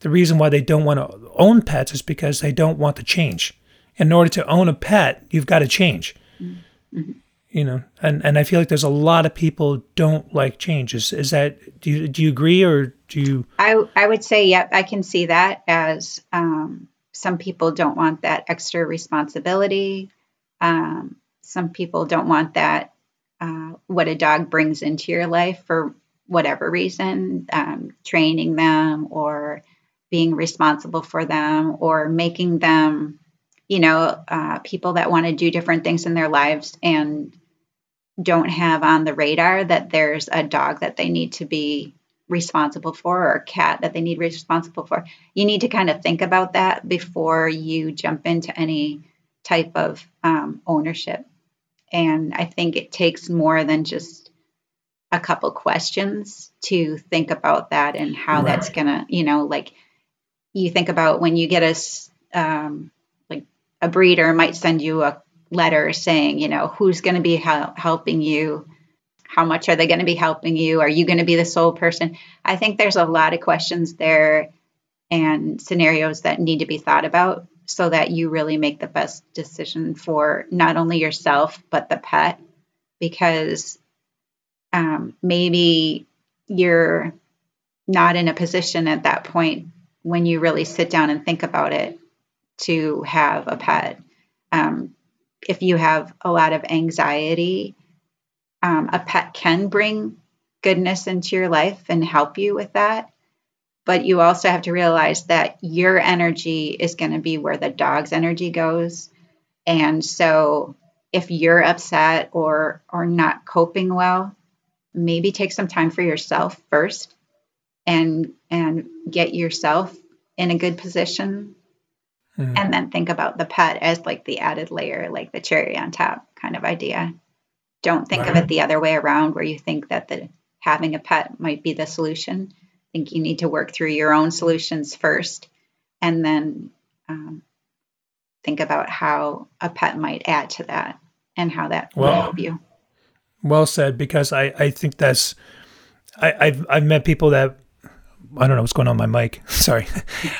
A: the reason why they don't want to own pets is because they don't want to change in order to own a pet, you've got to change. Mm-hmm. you know, and, and I feel like there's a lot of people don't like change. Is, is that, do you, do you agree or do you?
B: I, I would say, yep, I can see that as um, some people don't want that extra responsibility. Um, some people don't want that, uh, what a dog brings into your life for whatever reason, um, training them or being responsible for them or making them, you know, uh, people that want to do different things in their lives and don't have on the radar that there's a dog that they need to be responsible for or a cat that they need responsible for. You need to kind of think about that before you jump into any type of um, ownership. And I think it takes more than just a couple questions to think about that and how right. that's gonna, you know, like you think about when you get a um, a breeder might send you a letter saying, you know, who's going to be hel- helping you, how much are they going to be helping you, are you going to be the sole person? I think there's a lot of questions there and scenarios that need to be thought about so that you really make the best decision for not only yourself but the pet. Because um, maybe you're not in a position at that point when you really sit down and think about it to have a pet. Um, if you have a lot of anxiety, um, a pet can bring goodness into your life and help you with that. But you also have to realize that your energy is going to be where the dog's energy goes. And so if you're upset or or not coping well, maybe take some time for yourself first and and get yourself in a good position mm-hmm. and then think about the pet as like the added layer like the cherry on top kind of idea don't think right. of it the other way around where you think that the having a pet might be the solution i think you need to work through your own solutions first and then um, think about how a pet might add to that and how that well, will help you
A: well said because i i think that's I, I've I've met people that I don't know what's going on with my mic. *laughs* Sorry. *laughs*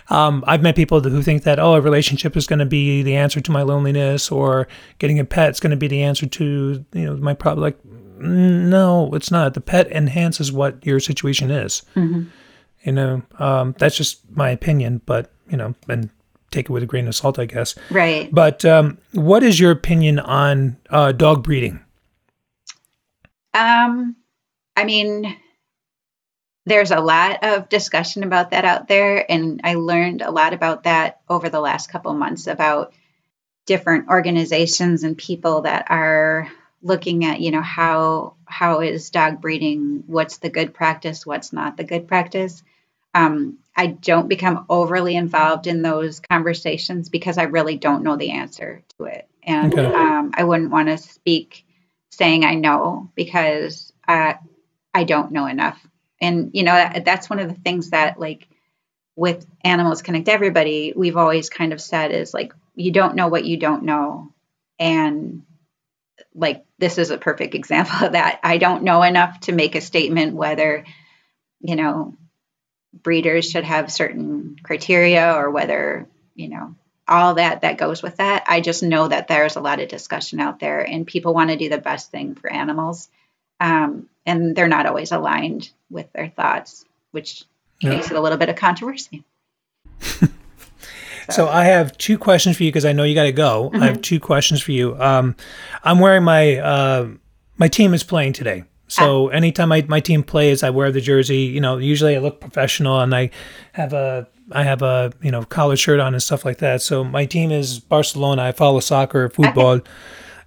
A: Um, I've met people who think that, oh, a relationship is going to be the answer to my loneliness or getting a pet is going to be the answer to, you know, my problem. Like, no, it's not. The pet enhances what your situation is. Mm-hmm. You know, um, that's just my opinion, but, you know, and take it with a grain of salt, I guess.
B: Right.
A: But um, what is your opinion on uh, dog breeding?
B: Um, I mean, there's a lot of discussion about that out there and i learned a lot about that over the last couple months about different organizations and people that are looking at you know how how is dog breeding what's the good practice what's not the good practice. Um, i don't become overly involved in those conversations because i really don't know the answer to it. And okay. um, i wouldn't want to speak saying i know because uh, i don't know enough and you know that, that's one of the things that like with animals connect everybody we've always kind of said is like you don't know what you don't know. And like this is a perfect example of that. I don't know enough to make a statement whether you know breeders should have certain criteria or whether you know all that that goes with that. I just know that there's a lot of discussion out there and people want to do the best thing for animals um, and they're not always aligned with their thoughts, which yeah. makes it a little bit of controversy.
A: so. so. I have two questions for you because I know you got to go. Mm-hmm. I have mm-hmm. two questions for you. Um, I'm wearing my uh, my team is playing today. So ah. anytime I, my team plays, I wear the jersey. You know, usually I look professional and I have a I have a you know collar shirt on and stuff like that. So my team is Barcelona. I follow soccer, football.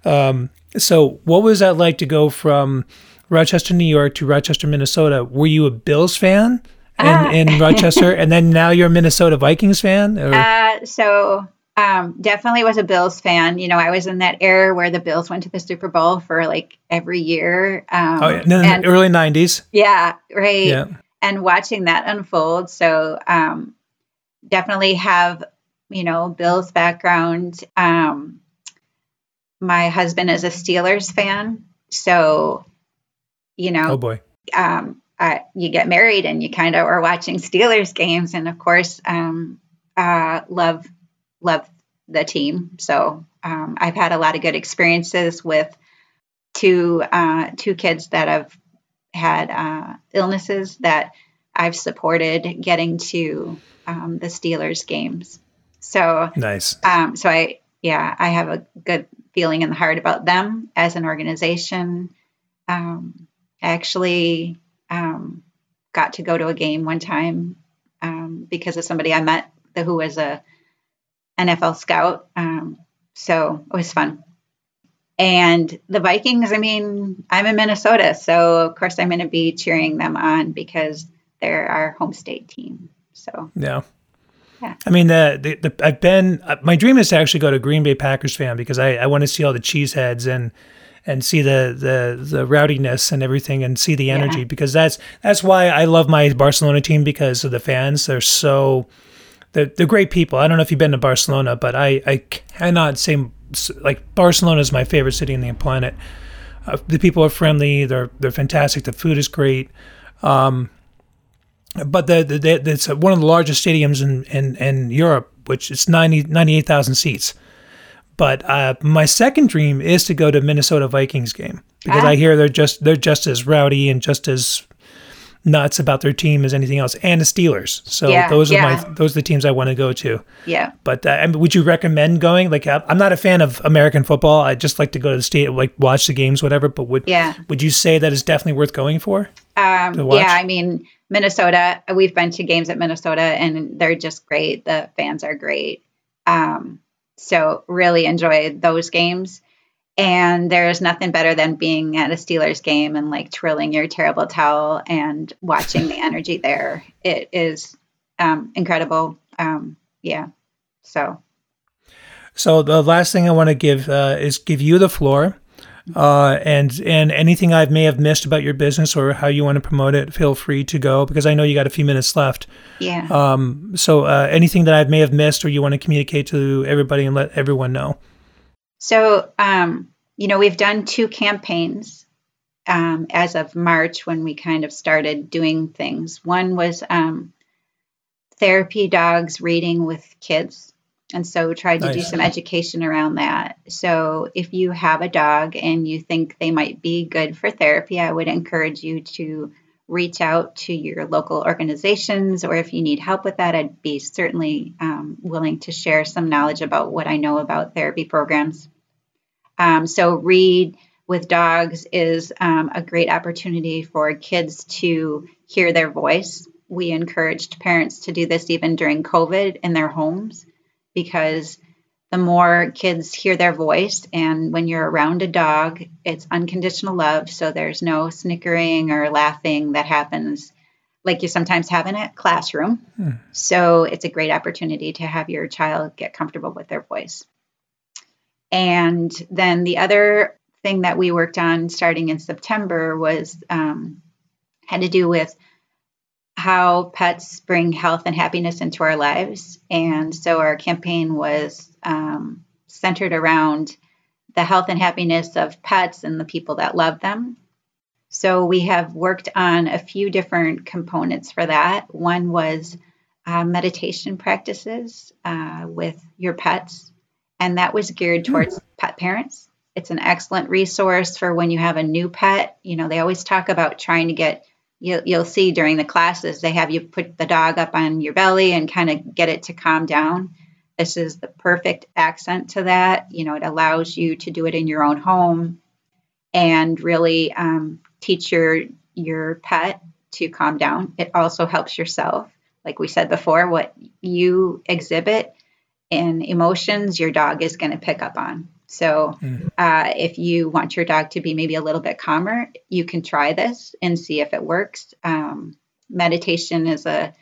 A: Um, so what was that like to go from Rochester, New York to Rochester, Minnesota. Were you a Bills fan in, uh, in Rochester, *laughs* and then now you're a Minnesota Vikings fan?
B: Uh, so um, definitely was a Bills fan. You know, I was in that era where the Bills went to the Super Bowl for like every year. Um,
A: oh, yeah. No, and, early '90s.
B: Yeah, right. Yeah. And watching that unfold. So um, definitely have you know Bills background. Um, my husband is a Steelers fan, so you know,
A: oh boy,
B: um, uh, you get married and you kind of are watching Steelers games, and of course, um, uh, love love the team. So um, I've had a lot of good experiences with two uh, two kids that have had uh, illnesses that I've supported getting to um, the Steelers games. So
A: nice.
B: Um, so I yeah I have a good feeling in the heart about them as an organization. Um, I actually um, got to go to a game one time um, because of somebody I met who was a NFL scout. Um, so it was fun. And the Vikings, I mean, I'm in Minnesota, so of course I'm going to be cheering them on because they're our home state team. So
A: yeah. Yeah. I mean, the, the, the I've been uh, my dream is to actually go to Green Bay Packers fan because I, I want to see all the cheeseheads and and see the the the rowdiness and everything and see the energy yeah. because that's that's why I love my Barcelona team because of the fans. They're so they're, they're great people. I don't know if you've been to Barcelona, but I I cannot say like Barcelona is my favorite city in the planet. Uh, the people are friendly. They're they're fantastic. The food is great. Um, but the, the, the, it's one of the largest stadiums in, in, in Europe, which is 90, 98,000 seats. But uh, my second dream is to go to Minnesota Vikings game because ah. I hear they're just they're just as rowdy and just as nuts about their team as anything else, and the Steelers. So yeah, those yeah. are my those are the teams I want to go to.
B: Yeah.
A: But uh, would you recommend going? Like, I'm not a fan of American football. I just like to go to the state, like watch the games, whatever. But would yeah. would you say that is definitely worth going for?
B: Um, yeah, I mean Minnesota. We've been to games at Minnesota, and they're just great. The fans are great. Um, so really enjoy those games. And there's nothing better than being at a Steelers game and like twirling your terrible towel and watching the energy there. It is um, incredible. Um, yeah. So.
A: So the last thing I want to give uh, is give you the floor, uh, and and anything I may have missed about your business or how you want to promote it, feel free to go because I know you got a few minutes left.
B: Yeah.
A: Um. So uh, anything that I may have missed or you want to communicate to everybody and let everyone know.
B: So, um, you know, we've done two campaigns um, as of March when we kind of started doing things. One was um, therapy dogs reading with kids. And so tried to nice. do some education around that. So if you have a dog and you think they might be good for therapy, I would encourage you to reach out to your local organizations, or if you need help with that, I'd be certainly um, willing to share some knowledge about what I know about therapy programs. Um, so, Read with Dogs is um, a great opportunity for kids to hear their voice. We encouraged parents to do this even during COVID in their homes because the more kids hear their voice and when you're around a dog it's unconditional love so there's no snickering or laughing that happens like you sometimes have in a classroom hmm. so it's a great opportunity to have your child get comfortable with their voice and then the other thing that we worked on starting in september was um, had to do with how pets bring health and happiness into our lives. And so our campaign was um, centered around the health and happiness of pets and the people that love them. So we have worked on a few different components for that. One was uh, meditation practices uh, with your pets, and that was geared towards mm. pet parents. It's an excellent resource for when you have a new pet. You know, they always talk about trying to get you'll, you'll see during the classes they have you put the dog up on your belly and kind of get it to calm down. This is the perfect accent to that. You know it allows you to do it in your own home and really um, teach your your pet to calm down. It also helps yourself. Like we said before what you exhibit in emotions your dog is going to pick up on so, mm. uh, if you want your dog to be maybe a little bit calmer, you can try this and see if it works. Um, meditation is a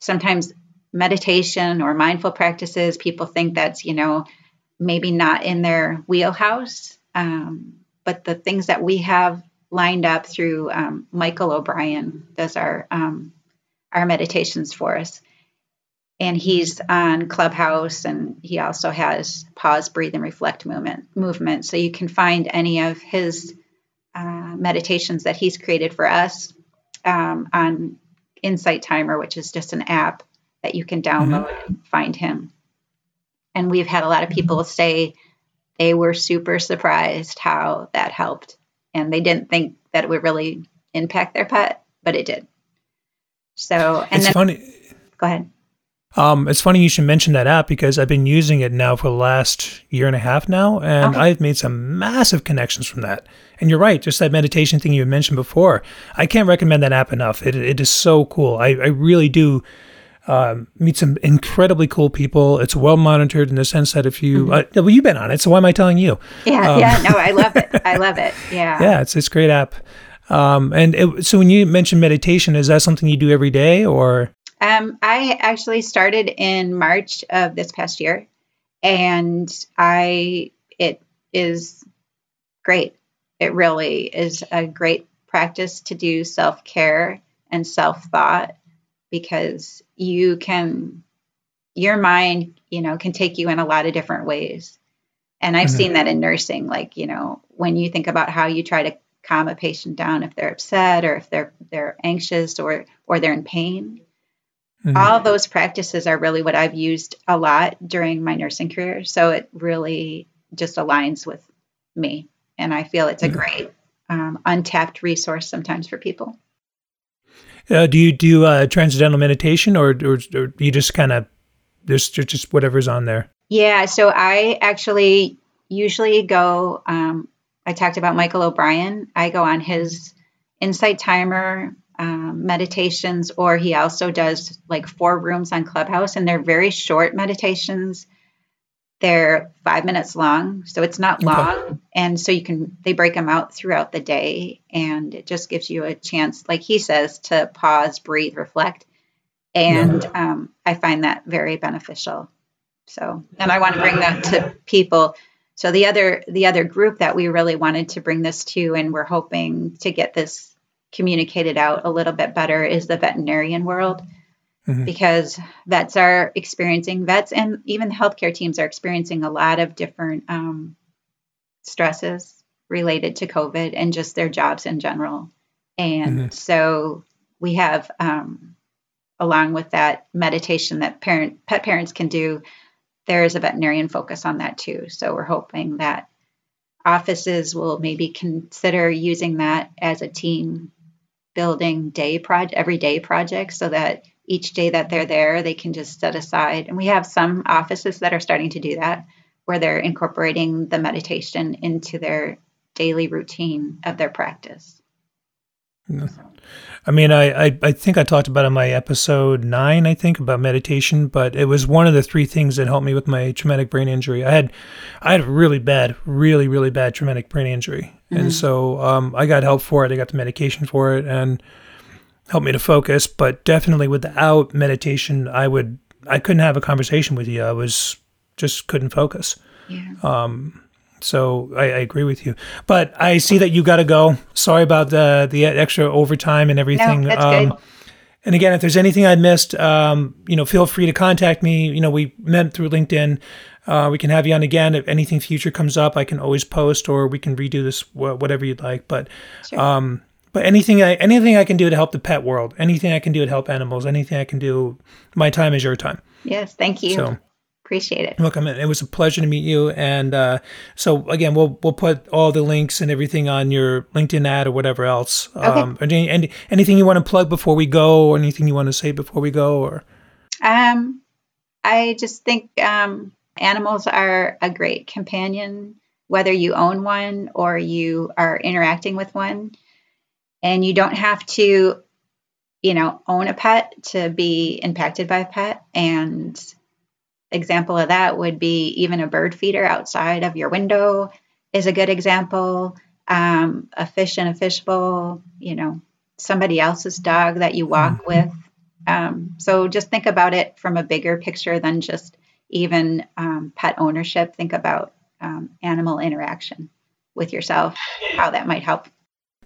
B: sometimes meditation or mindful practices, people think that's, you know, maybe not in their wheelhouse. Um, but the things that we have lined up through um, Michael O'Brien does our um, our meditations for us and he's on Clubhouse, and he also has pause, breathe, and reflect movement. Movement, so you can find any of his uh, meditations that he's created for us um, on Insight Timer, which is just an app that you can download mm-hmm. and find him. And we've had a lot of people say they were super surprised how that helped and they didn't think that it would really impact their pet, but it did. So, and
A: it's
B: then,
A: funny.
B: Go ahead.
A: Um, it's funny you should mention that app because I've been using it now for the last year and a half now, and okay. I've made some massive connections from that. And you're right, just that meditation thing you mentioned before. I can't recommend that app enough. It, it is so cool. I, I really do um, meet some incredibly cool people. It's well monitored in the sense that if you, mm-hmm. uh, well, you've been on it, so why am I telling you?
B: Yeah, um, yeah, no, I love it. *laughs* I love it. Yeah,
A: yeah, it's it's a great app. Um, and it, so when you mentioned meditation, is that something you do every day or?
B: Um, I actually started in March of this past year, and I it is great. It really is a great practice to do self care and self thought because you can your mind you know can take you in a lot of different ways and i've mm-hmm. seen that in nursing like you know when you think about how you try to calm a patient down if they're upset or if they're they're anxious or or they're in pain Mm-hmm. All those practices are really what I've used a lot during my nursing career. So it really just aligns with me. And I feel it's a mm-hmm. great um, untapped resource sometimes for people.
A: Uh, do you do uh, transcendental meditation or, or, or you just kind of, there's just whatever's on there?
B: Yeah. So I actually usually go, um, I talked about Michael O'Brien. I go on his Insight Timer um, meditations, or he also does like four rooms on Clubhouse, and they're very short meditations. They're five minutes long, so it's not okay. long, and so you can they break them out throughout the day, and it just gives you a chance, like he says, to pause, breathe, reflect, and yeah. um, I find that very beneficial. So, and I want to bring that to people. So the other the other group that we really wanted to bring this to, and we're hoping to get this communicated out a little bit better is the veterinarian world mm-hmm. because vets are experiencing vets and even the healthcare teams are experiencing a lot of different um, stresses related to covid and just their jobs in general and mm-hmm. so we have um, along with that meditation that parent pet parents can do there is a veterinarian focus on that too so we're hoping that offices will maybe consider using that as a team building day project everyday projects so that each day that they're there they can just set aside and we have some offices that are starting to do that where they're incorporating the meditation into their daily routine of their practice.
A: I mean, I, I, I, think I talked about in my episode nine, I think, about meditation, but it was one of the three things that helped me with my traumatic brain injury. I had I had a really bad, really, really bad traumatic brain injury. Mm-hmm. And so um, I got help for it. I got the medication for it and helped me to focus. But definitely without meditation, I would I couldn't have a conversation with you. I was just couldn't focus. Yeah. Um, so I, I, agree with you, but I see that you got to go. Sorry about the the extra overtime and everything.
B: No, that's um, good.
A: And again, if there's anything I missed, um, you know, feel free to contact me. You know, we met through LinkedIn. Uh, we can have you on again if anything future comes up. I can always post, or we can redo this whatever you'd like. But, sure. um, but anything I anything I can do to help the pet world, anything I can do to help animals, anything I can do, my time is your time.
B: Yes, thank you. So, Appreciate it.
A: Welcome. In. It was a pleasure to meet you. And uh, so again, we'll we'll put all the links and everything on your LinkedIn ad or whatever else. Okay. Um, any, any, anything you want to plug before we go, or anything you want to say before we go, or?
B: Um, I just think um, animals are a great companion, whether you own one or you are interacting with one, and you don't have to, you know, own a pet to be impacted by a pet and example of that would be even a bird feeder outside of your window is a good example. Um, a fish in a fishbowl, you know, somebody else's dog that you walk mm-hmm. with. Um, so just think about it from a bigger picture than just even um, pet ownership. Think about um, animal interaction with yourself, how that might help.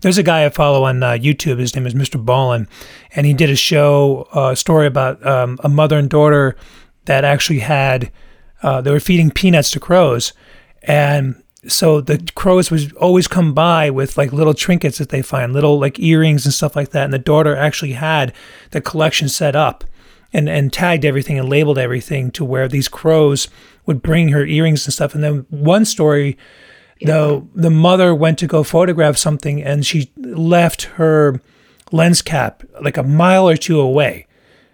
A: There's a guy I follow on uh, YouTube. His name is Mr. Ballen, and he did a show, a uh, story about um, a mother and daughter that actually had uh, they were feeding peanuts to crows, and so the crows would always come by with like little trinkets that they find, little like earrings and stuff like that. And the daughter actually had the collection set up and and tagged everything and labeled everything to where these crows would bring her earrings and stuff. And then one story the the mother went to go photograph something and she left her lens cap like a mile or two away.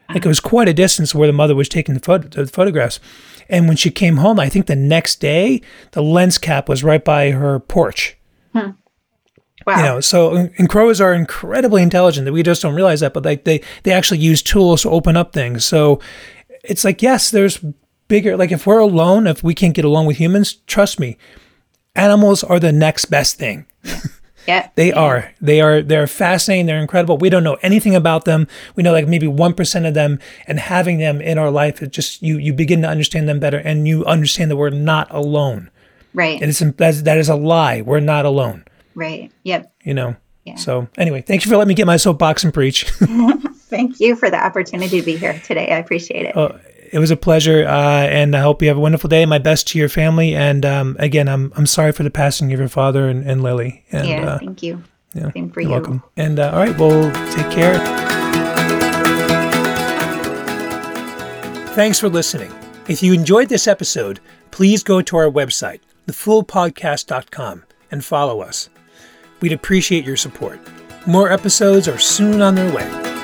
A: Like it was quite a distance where the mother was taking the, photo, the photographs. And when she came home, I think the next day, the lens cap was right by her porch. Hmm.
B: Wow.
A: You know, so and crows are incredibly intelligent that we just don't realize that, but like they they actually use tools to open up things. So it's like yes, there's bigger like if we're alone, if we can't get along with humans, trust me, animals are the next best thing. *laughs*
B: yeah.
A: They
B: yeah.
A: are. They are. They're fascinating. They're incredible. We don't know anything about them. We know like maybe one percent of them, and having them in our life, it just you you begin to understand them better, and you understand that we're not alone.
B: Right.
A: And it's that's, that is a lie. We're not alone.
B: right. Yep.
A: You know.
B: Yeah.
A: So anyway, thank you for letting me get my soapbox and preach. *laughs* *laughs*
B: Thank you for the opportunity to be here today. I appreciate it.
A: Uh, it was a pleasure, uh, and I hope you have a wonderful day. My best to your family, and um, again, I'm I'm sorry for the passing of your father and, and Lily. And,
B: yeah.
A: uh,
B: thank you.
A: yeah,
B: Same for
A: you're
B: you.
A: welcome. And uh, all right, well, take care. Thanks for listening. If you enjoyed this episode, please go to our website, thefoolpodcast.com, and follow us. We'd appreciate your support. More episodes are soon on their way.